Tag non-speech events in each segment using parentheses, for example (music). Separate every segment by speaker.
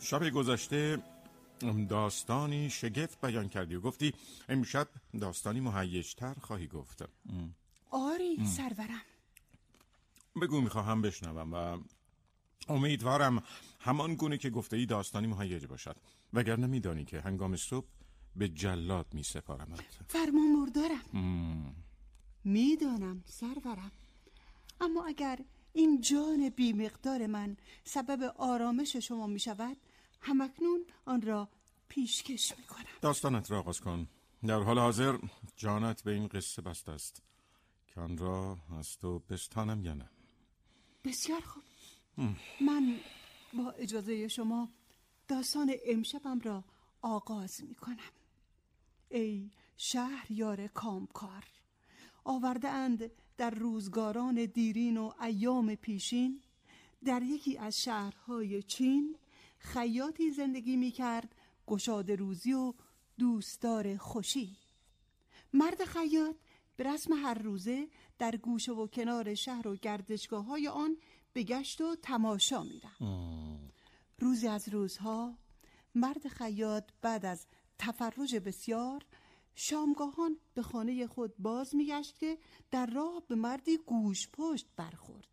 Speaker 1: شب گذشته داستانی شگفت بیان کردی و گفتی امشب داستانی مهیجتر خواهی گفت.
Speaker 2: آری سرورم.
Speaker 1: بگو می‌خواهم بشنوم و امیدوارم همان گونه که گفته ای داستانی مهیج باشد. وگرنه میدانی که هنگام صبح به جلاد می سپارمت
Speaker 2: فرمان مردارم می‌دانم سرورم. اما اگر این جان بیمقدار من سبب آرامش شما می شود همکنون آن را پیشکش می کنم
Speaker 1: داستانت را آغاز کن. در حال حاضر جانت به این قصه بست است که آن را از تو بستانم یا نه.
Speaker 2: بسیار خوب. من با اجازه شما داستان امشبم را آغاز می کنم ای شهریار کامکار آورده اند در روزگاران دیرین و ایام پیشین در یکی از شهرهای چین خیاطی زندگی می کرد گشاد روزی و دوستدار خوشی. مرد خیاط به رسم هر روزه در گوشه و کنار شهر و گردشگاه های آن به گشت و تماشا میرم روزی از روزها مرد خیاط بعد از تفرج بسیار شامگاهان به خانه خود باز میگشت که در راه به مردی گوش پشت برخورد.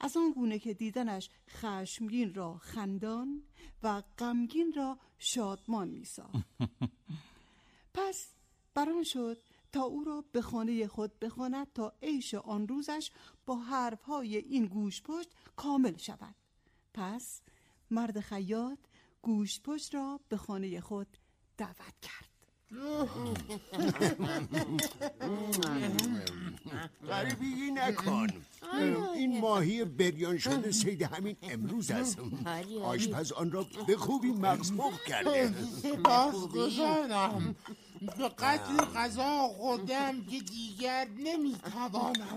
Speaker 2: از آن گونه که دیدنش خشمگین را خندان و غمگین را شادمان میساخت. (laughs) پس بران شد تا او را به خانه خود بخواند تا عیش آن روزش با حرفهای این گوش پشت کامل شود. پس مرد خیاط گوش پشت را به خانه خود دعوت کرد.
Speaker 3: غریبی نکن این ماهی بریان شده سید همین امروز است. آشپز آن را به خوبی مغز کرده.
Speaker 4: سپاس گذارم. به قتل غذا خودم که دیگر نمی‌توانم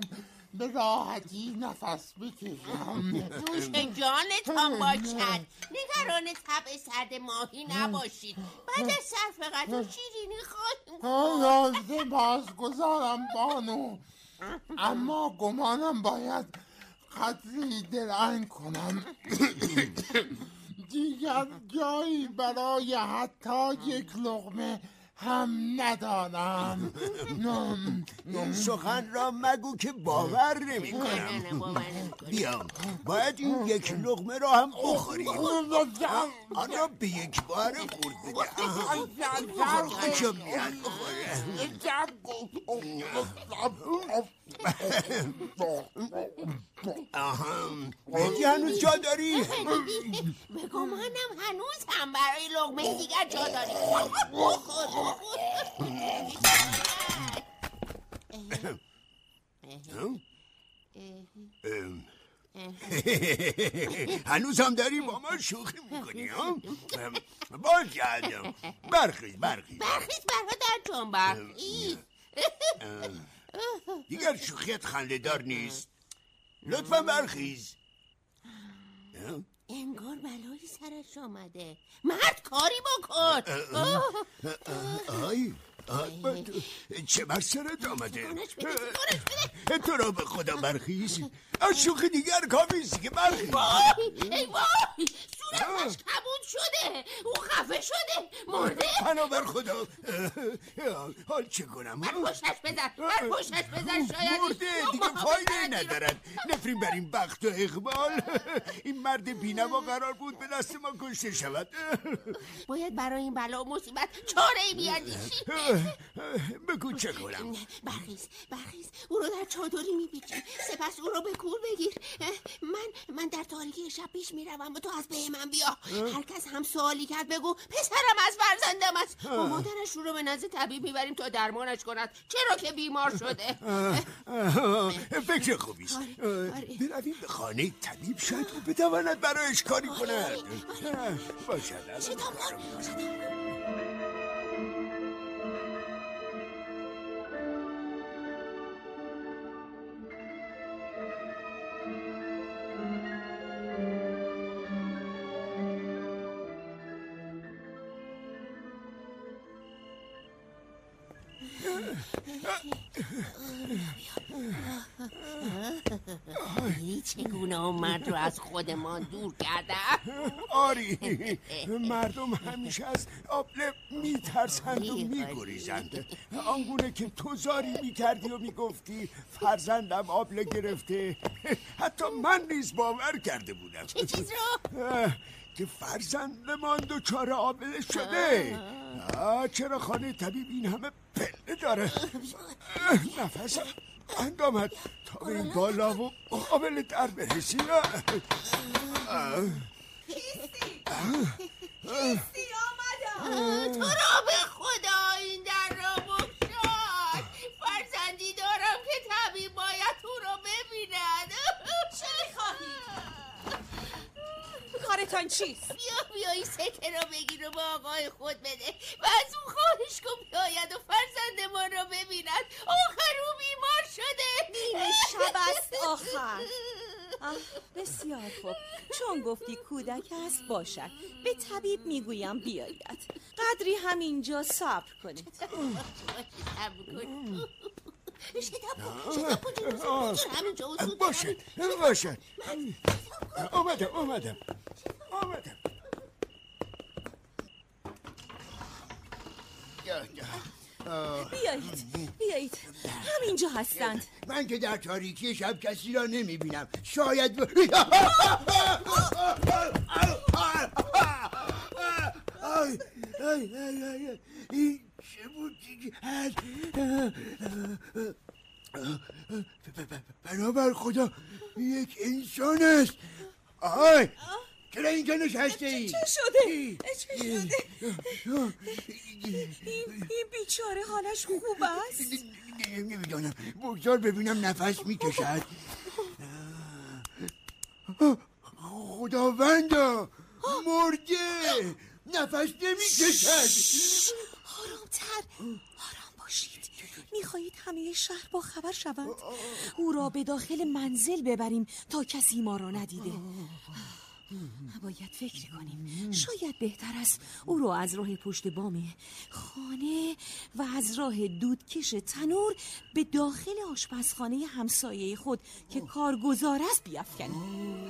Speaker 4: به راحتی نفس بکشم.
Speaker 5: نوش جانتان باشد نگران طبع سرد ماهی نباشید. بعد از صرف غذا شیرینی خواهیم
Speaker 4: سپاس گذارم بانو. اما گمانم باید قدری درنگ کنم. (coughs) دیگر جایی برای حتی یک لغمه هم ندانم.
Speaker 3: این سخن را مگو که باور نمی کنم بیا باید این یک لغمه را هم بخوریم. آن را به یک بار خورد بده میاد. آها بهتی هنوز جا داری؟
Speaker 5: بگو منم هنوز هم برای لغمه دیگر جا داری
Speaker 3: هنوز هم داری با ما شوخی می‌کنی ها؟ باز کردم برخیز. برخیز
Speaker 5: برخیز برخیز
Speaker 3: دیگر شوخیت خنده دار نیست. لطفا برخیز.
Speaker 5: انگار بلایی سرش آمده. مرد کاری بکن.
Speaker 3: آی چه بر سرت آمده؟ تو را به خدا برخیز. از شوخی دیگر کامیست که برخیز.
Speaker 5: ای وای. صورتش کبود شده. او خفه شده. مرده.
Speaker 3: پناه بر خدا حال چه کنم؟
Speaker 5: بر پشتش بزن. بر پشتش بزن شاید
Speaker 3: مرده دیگه فایده ندارد. نفرین بر این بخت و اقبال. این مرد بینوا قرار بود به دست ما کشته شود.
Speaker 5: باید برای این بلا و مصیبت چاره ای بیاندیشی
Speaker 3: بگو چه کنم؟
Speaker 5: برخیز برخیز. او رو در چادری میپیچی. سپس او رو به کور بگیر. من من در تاریکی شب پیش می‌روم و تو از به من بیا. هر کس هم سوالی کرد بگو. پسرم از فرزندم است. با مادرش رو به نزد طبیب می‌بریم تا درمانش کند. چرا که بیمار شده؟
Speaker 3: فکر خوبیست. برویم به خانه طبیب. شاید او بتواند برایش کاری کند. باشد
Speaker 5: چگونه اون مرد رو از خودمان دور کرده.
Speaker 3: آری مردم همیشه از آبله میترسند و میگریزند آنگونه که تو زاری می‌کردی و می‌گفتی فرزندم آبله گرفته حتی من نیز باور کرده بودم
Speaker 5: چه چیز رو؟
Speaker 3: که فرزندمان دچار آبله شده چرا خانه طبیب این همه داره نفسم بند آمد تا به این بالا و آبله در برسی اه.
Speaker 5: تو را به خدا این در را بگشاد فرزندی دارم که طبیب باید تو رو ببیند چه می‌خواهید؟
Speaker 2: کارتان چیست؟
Speaker 5: بیا بیا این سکه را بگیر و به آقای خود بده و از اون خواهش کن بیاید و را ببیند آخر او بیمار شده.
Speaker 6: نیمه شب است آخر. آه بسیار خوب. چون گفتی کودک است باشد. به طبیب می‌گویم بیاید. قدری همینجا صبر کنید.
Speaker 3: باشد باشد. آمدم آمدم آمدم یا، یا.
Speaker 6: بیایید بیایید. همینجا هستند.
Speaker 3: من که در تاریکی شب کسی را نمی بینم شاید ب... این چه بود بنابر خدا یک انسان است. آی! چرا اینجا نشسته ای؟
Speaker 6: چه شده؟ چه شده؟ این, این بیچاره حالش خوب است؟
Speaker 3: نمی‌دانم بگذار ببینم نفس می‌کشد. خداوندا مرده! نفس نمی‌کشد.
Speaker 6: آرامتر. آرام باشید. می‌خواهید همه شهر با خبر شوند؟ او را به داخل منزل ببریم تا کسی ما را ندیده. باید فکر کنیم. شاید بهتر است او را از راه پشت بام خانه و از راه دودکش تنور به داخل آشپزخانه همسایه خود که کارگزار است بیافکنیم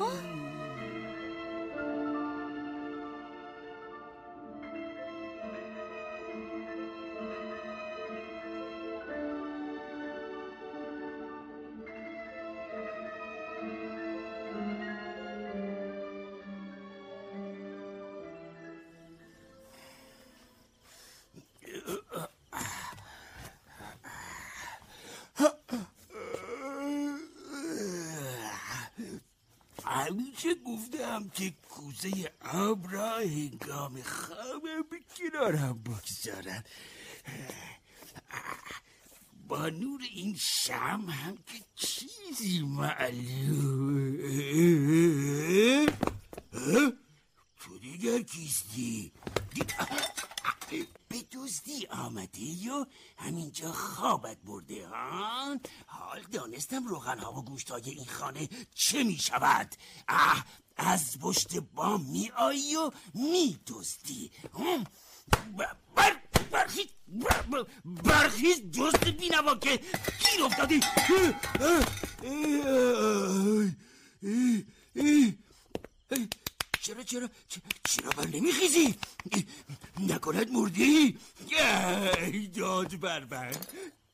Speaker 3: همیشه گفتم که کوزه آب را هنگام خوابم به کنارم بگذارن با نور این شم هم که چیزی معلوم. تو دیگر کیستی؟ به دزدی آمده یا همینجا خوابت برده ها حال دانستم روغن ها و گوشت های این خانه چه می شود اه از پشت بام می آیی و می دزدی بر برخیز بر- بر- برخیز جست بینوا که گیر افتادی چرا چرا چرا بر نمیخیزی؟ نکند مردی؟ ای داد بر من.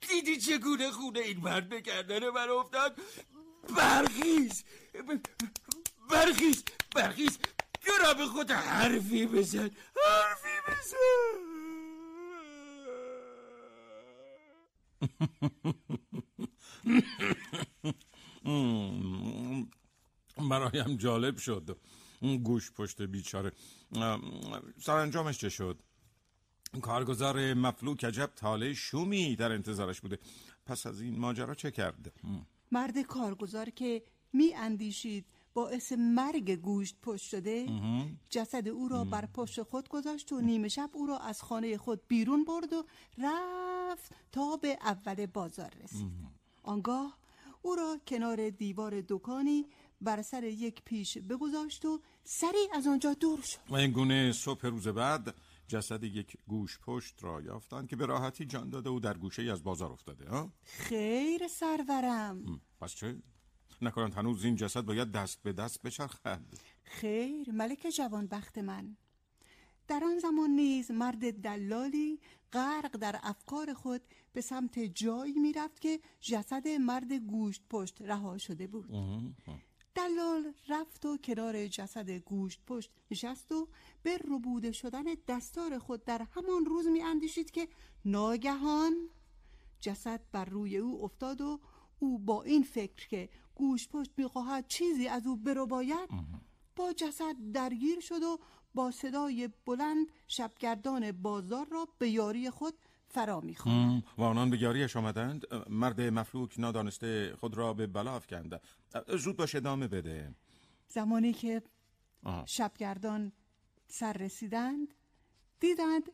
Speaker 3: دیدی چگونه خونه این مرد به گردن من افتاد؟ برخیز برخیز برخیز. چرا به خود حرفی بزن حرفی بزن. (laughs)
Speaker 1: برایم جالب شد. اون گوش پشت بیچاره. ام، سرانجامش چه شد؟ کارگزار مفلوک عجب تاله شومی در انتظارش بوده. پس از این ماجرا چه کرد؟
Speaker 2: مرد کارگزار که می اندیشید باعث مرگ گوشت پشت شده جسد او را بر پشت خود گذاشت و نیمه شب او را از خانه خود بیرون برد و رفت تا به اول بازار رسید. آنگاه او را کنار دیوار دکانی بر سر یک پیش بگذاشت و سریع از آنجا دور شد.
Speaker 1: و این گونه صبح روز بعد جسد یک گوش پشت را یافتند که به راحتی جان داده و در گوشه از بازار افتاده ها؟
Speaker 2: خیر سرورم.
Speaker 1: پس چه؟ نکنند هنوز این جسد باید دست به دست بچرخد.
Speaker 2: خیر ملک جوان بخت من. در آن زمان نیز مرد دلالی غرق در افکار خود به سمت جایی می‌رفت که جسد مرد گوشت پشت رها شده بود. دلال رفت و کنار جسد گوشت پشت نشست و به ربوده شدن دستار خود در همان روز می اندیشید که ناگهان جسد بر روی او افتاد و او با این فکر که گوش پشت می‌خواهد چیزی از او برباید با جسد درگیر شد و با صدای بلند شبگردان بازار را به یاری خود فرا می‌خواند
Speaker 1: و آنان به یاریش آمدند. مرد مفلوک نادانسته خود را به بلا افکند. زود باش ادامه بده.
Speaker 2: زمانی که
Speaker 1: آه.
Speaker 2: شبگردان سر رسیدند دیدند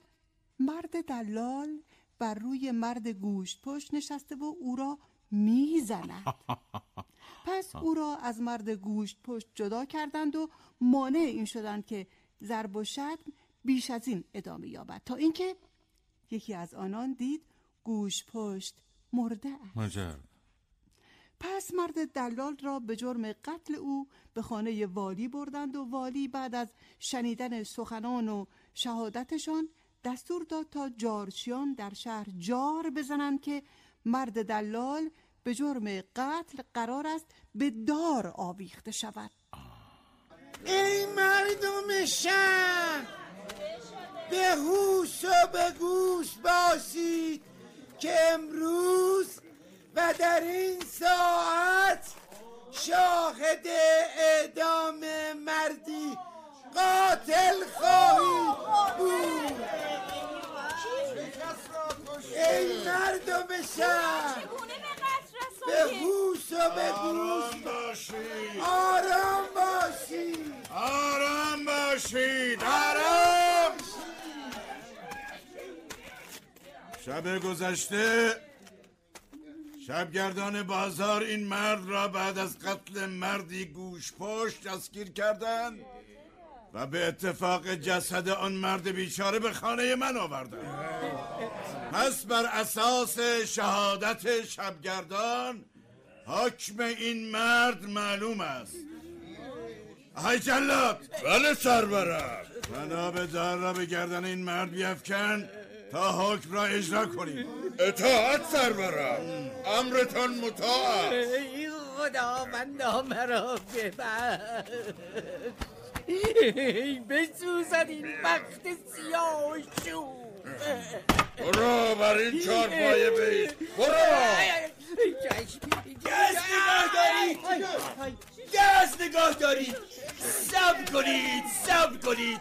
Speaker 2: مرد دلال بر روی مرد گوشت پشت نشسته و او را می‌زند. (laughs) پس او را از مرد گوشت پشت جدا کردند و مانع این شدند که ضرب و شتم بیش از این ادامه یابد. تا اینکه یکی از آنان دید گوش پشت مرده است.
Speaker 1: مجر
Speaker 2: پس مرد دلال را به جرم قتل او به خانه والی بردند و والی بعد از شنیدن سخنان و شهادتشان دستور داد تا جارچیان در شهر جار بزنند که مرد دلال به جرم قتل قرار است به دار آویخته شود.
Speaker 7: ای مردم شهر! به هوش و به گوش باشید که امروز و در این ساعت شاهد اعدام مردی قاتل خواهید بود. ای مردم شهر به هوش و به گوش
Speaker 4: باشید.
Speaker 7: آرام باشید.
Speaker 4: آرام باشید آرام شب گذشته شبگردان بازار این مرد را بعد از قتل مردی گوش پشت دستگیر کردند و به اتفاق جسد آن مرد بیچاره به خانه من آوردند. پس بر اساس شهادت شبگردان حکم این مرد معلوم است. های جلاد! بله سرورم. بنا به دار را به گردن این مرد بیفکن. تا حکم را اجرا کنیم. اطاعت سرورم امرتان مطاع
Speaker 8: ای خداوندا مرا ببر ای بسوزد این بخت سیاه شو
Speaker 4: برو بر این چهار پایه بید برو
Speaker 7: دست نگاه دارید. دست نگاه دارید. سب کنید سب کنید.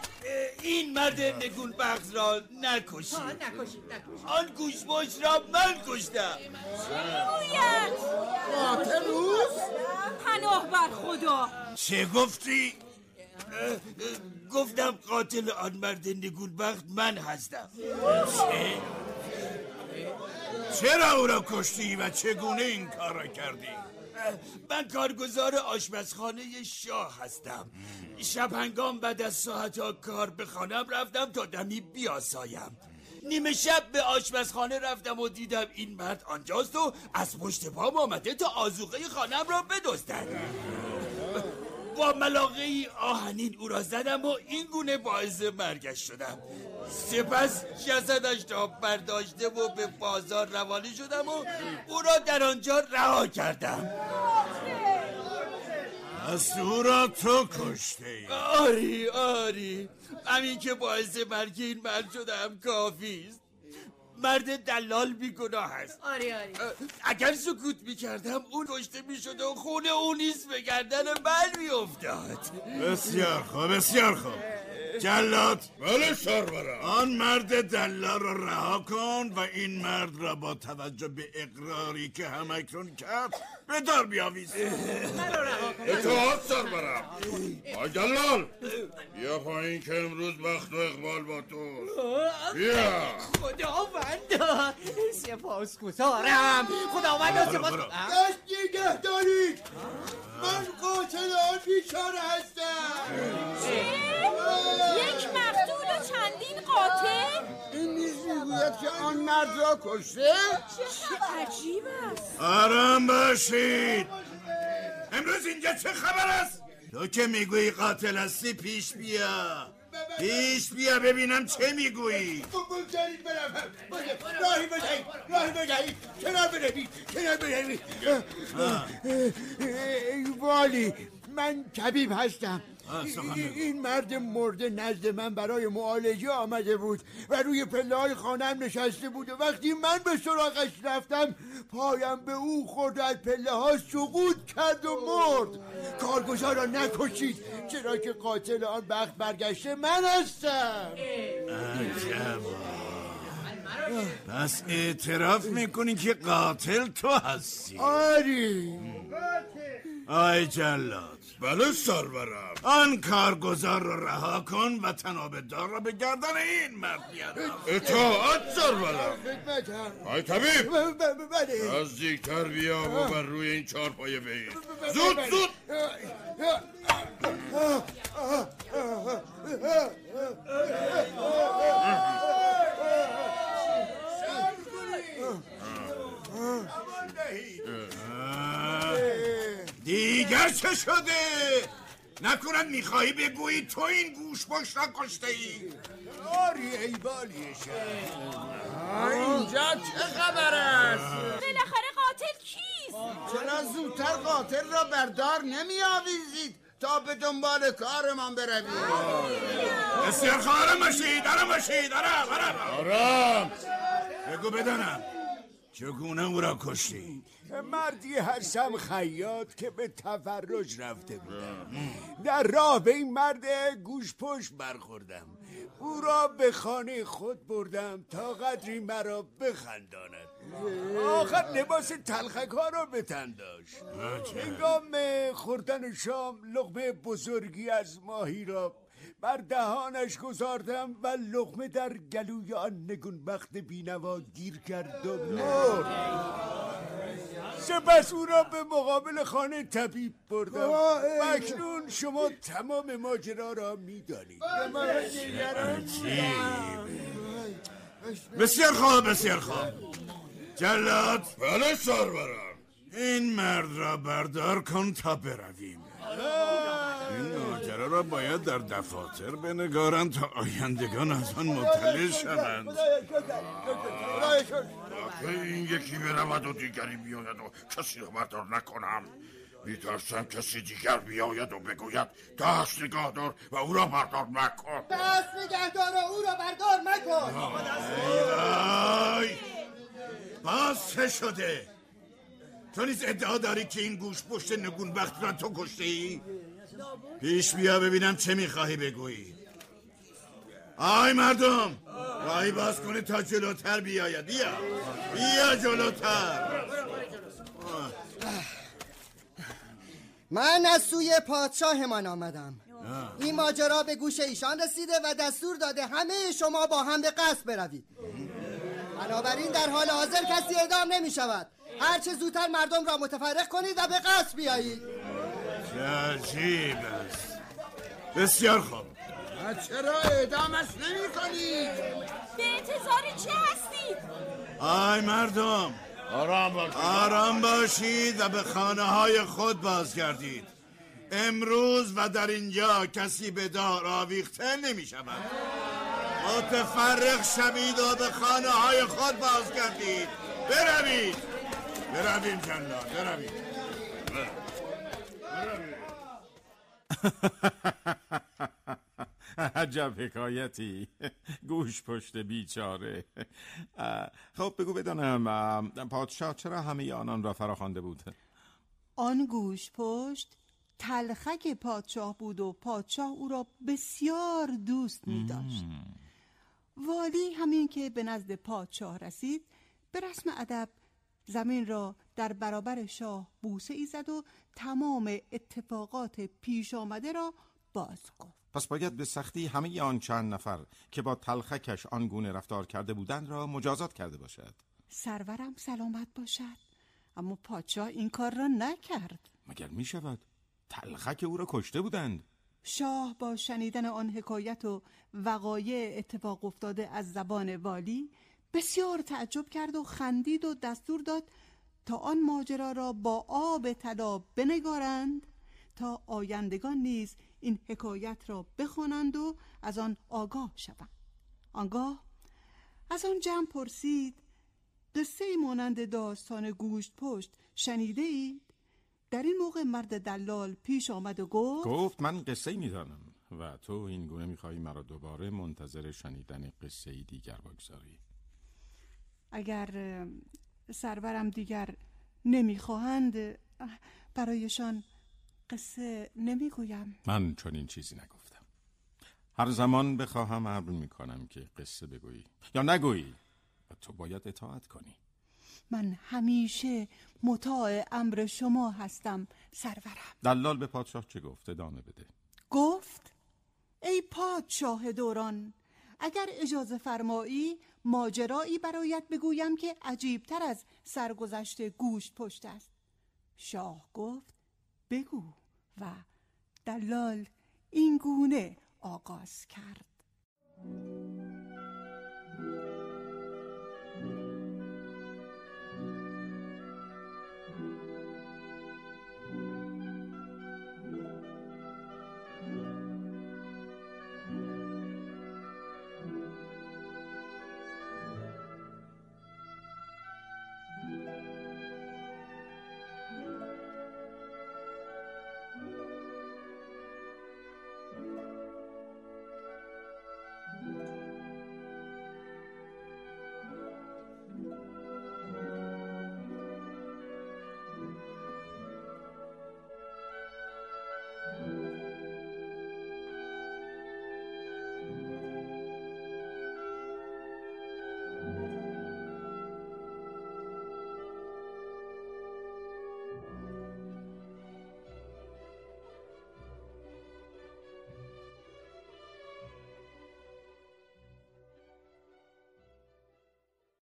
Speaker 7: این مرد نگون بخت را نکشید. آن گوشباش را من کشتم.
Speaker 4: قاتل اوست
Speaker 9: پناه بر خدا.
Speaker 7: چه گفتی؟ گفتم قاتل آن مرد نگون بخت من هستم. چه؟
Speaker 4: چرا او را کشتی و چگونه این کار را کردی؟
Speaker 7: من کارگزار آشپزخانه شاه هستم. شب هنگام بعد از ساعت کار به خانم رفتم تا دمی بیاسایم. نیمه شب به آشپزخانه رفتم و دیدم این مرد آنجاست و از پشت پام آمده تا آزوقه خانم را بدزدد. با ملاقه آهنین او را زدم و این گونه باعث مرگش شدم. سپس جسدش را برداشته و به بازار روانه شدم و او را در آنجا رها کردم.
Speaker 4: پس او را تو کشته ای.
Speaker 7: آری آری. همین که باعث مرگ این مرد شدم کافی است. مرد دلال بیگناه است.
Speaker 8: آری آری
Speaker 7: اگر سکوت می‌کردم اون کشته می‌شد و خون او نیز به گردن من میافتاد.
Speaker 4: بسیار خوب بسیار خوب. جلاد. بله سرورم. آن مرد دلال را رها کن و این مرد را با توجه به اقراری که همکنون کرد به دار بیاویز. اطاعت سرورم. آی دلال بیا پایین که امروز بخت و اقبال با تو بیا.
Speaker 8: خداوندا سپاس گذارم خداوندا سپاس
Speaker 7: دست نگه دارید. من قاتل آن بیچاره هستم
Speaker 9: یک مقتول و چندین قاتل
Speaker 7: این نیز می‌گوید که آن مرد را کشته؟
Speaker 9: چه عجیب است.
Speaker 4: آرام باشید. امروز اینجا چه خبر است؟ تو که می‌گویی قاتل هستی پیش بیا. پیش بیا ببینم چه می‌گویی.
Speaker 3: بگذارید برم راهی بدهید راهی بدهید کنار بروید کنار بروید ای والی. من طبیب هستم. این مرد مرده نزد من برای معالجه آمده بود و روی پله های خانم نشسته بود و وقتی من به سراغش رفتم پایم به او خورد و از پله ها سقوط کرد و مرد. کارگزار را نکشید چرا که قاتل آن بخت برگشته من هستم.
Speaker 4: پس اعتراف می‌کنی که قاتل تو هستی.
Speaker 3: آری.
Speaker 4: آی جلاد. بله سرورم آن کارگزار رو رها کن و تناب دار را به گردن این مرد اطاعت سرورم آی طبیب
Speaker 3: بله
Speaker 4: نزدیکتر بیا و بر روی این چارپایه بگیر زود زود دیگر چه شده؟ نکنن می‌خواهی بگویی تو این گوش را کشته ای
Speaker 3: آری ای بالیش
Speaker 8: اینجا چه خبر است؟
Speaker 6: بالاخره قاتل کیست؟
Speaker 10: چرا زودتر قاتل را بردار نمی آویزید تا به دنبال کارمان بروید؟
Speaker 4: بسیار خواهرم باشید آرام باشید آرام آرام. آرام. بگو بدانم. چگونه او را کشتی؟
Speaker 3: مردی هستم خیاط که به تفرج رفته بودم. در راه به این مرد گوش پشت برخوردم. او را به خانه خود بردم تا قدری مرا بخنداند. آخر لباس تلخک ها را به تن داشت. هنگام خوردن شام لقمه بزرگی از ماهی را بر دهانش گذاردم و لقمه در گلوی آن نگونبخت بینوا گیر کرد و مرد. سپس او را به مقابل خانه طبیب بردم. و اکنون شما تمام ماجرا را می‌دانید.
Speaker 4: بسیار خوب بسیار خوب. جلاد. بله سرورم. این مرد را بردار کن تا برویم. ماجرا را باید در دفاتر بنگارند تا آیندگان از آن مطلع شوند.
Speaker 11: این یکی برود و دیگری بیاید و کسی را بردار نکنم. میترسم کسی دیگر بیاید و بگوید دست نگاه دار و او را بردار نکن.
Speaker 10: دست نگهدار او را بردار مکن
Speaker 4: آی باز چه شده؟ تو نیز ادعا داری که این گوش پشت نگونبخت را تو کشته ای پیش بیا ببینم چه می‌خواهی بگویی. آی مردم راهی باز کنه تا جلوتر بیاید. بیا بیا جلوتر.
Speaker 10: من از سوی پادشاهمان آمدم. این ماجرا به گوش ایشان رسیده و دستور داده همه شما با هم به قصد بروید. بنابراین در حال حاضر کسی اعدام نمی شود هرچه زودتر مردم را متفرق کنید و به قصد بیایید.
Speaker 4: عجیب است. بسیار خوب.
Speaker 10: چرا اعدامش نمی کنید؟
Speaker 6: به انتظار چه هستید
Speaker 4: آی مردم.
Speaker 11: آرام باش.
Speaker 4: آرام باشید و به خانه های خود بازگردید. امروز و در اینجا کسی به دار آویخته نمی شود متفرق شوید و به خانه های خود بازگردید. بروید. برویم جلال بروید. (laughs)
Speaker 1: عجب حکایتی. گوش پشت بیچاره. خب بگو بدانم اه، پادشاه چرا همه آنان را فراخوانده بود؟
Speaker 2: آن گوش پشت تلخک پادشاه بود و پادشاه او را بسیار دوست می داشت. والی همین که به نزد پادشاه رسید به رسم ادب زمین را در برابر شاه بوسه ای زد و تمام اتفاقات پیش آمده را باز گفت.
Speaker 1: پس باید به سختی همه آن چند نفر که با تلخکش آن گونه رفتار کرده بودند را مجازات کرده باشد.
Speaker 2: سرورم سلامت باشد اما پادشاه این کار را نکرد.
Speaker 1: مگر می شود تلخک او را کشته بودند؟
Speaker 2: شاه با شنیدن آن حکایت و وقایع اتفاق افتاده از زبان والی بسیار تعجب کرد و خندید و دستور داد تا آن ماجرا را با آب طلا بنگارند تا آیندگان نیز این حکایت را بخوانند و از آن آگاه شوند آنگاه از آن جمع پرسید قصه مانند داستان گوشت پشت شنیده اید؟ در این موقع مرد دلال پیش آمد و گفت
Speaker 1: گفت من قصه می‌دانم و تو این گونه می‌خواهی مرا دوباره منتظر شنیدن قصه دیگر بگذاری
Speaker 2: اگر سرورم دیگر نمی‌خواهند برایشان قصه نمی‌گویم.
Speaker 1: من چون این چیزی نگفتم. هر زمان بخواهم امر می‌کنم که قصه بگویی. یا نگویی. و تو باید اطاعت کنی.
Speaker 2: من همیشه مطاع امر شما هستم سرورم.
Speaker 1: دلال به پادشاه چه گفت؟ ادامه بده.
Speaker 2: گفت ای پادشاه دوران اگر اجازه فرمایی ماجرایی برایت بگویم که عجیبتر از سرگذشت گوشت پشت است. شاه گفت بگو و دلال این گونه آغاز کرد.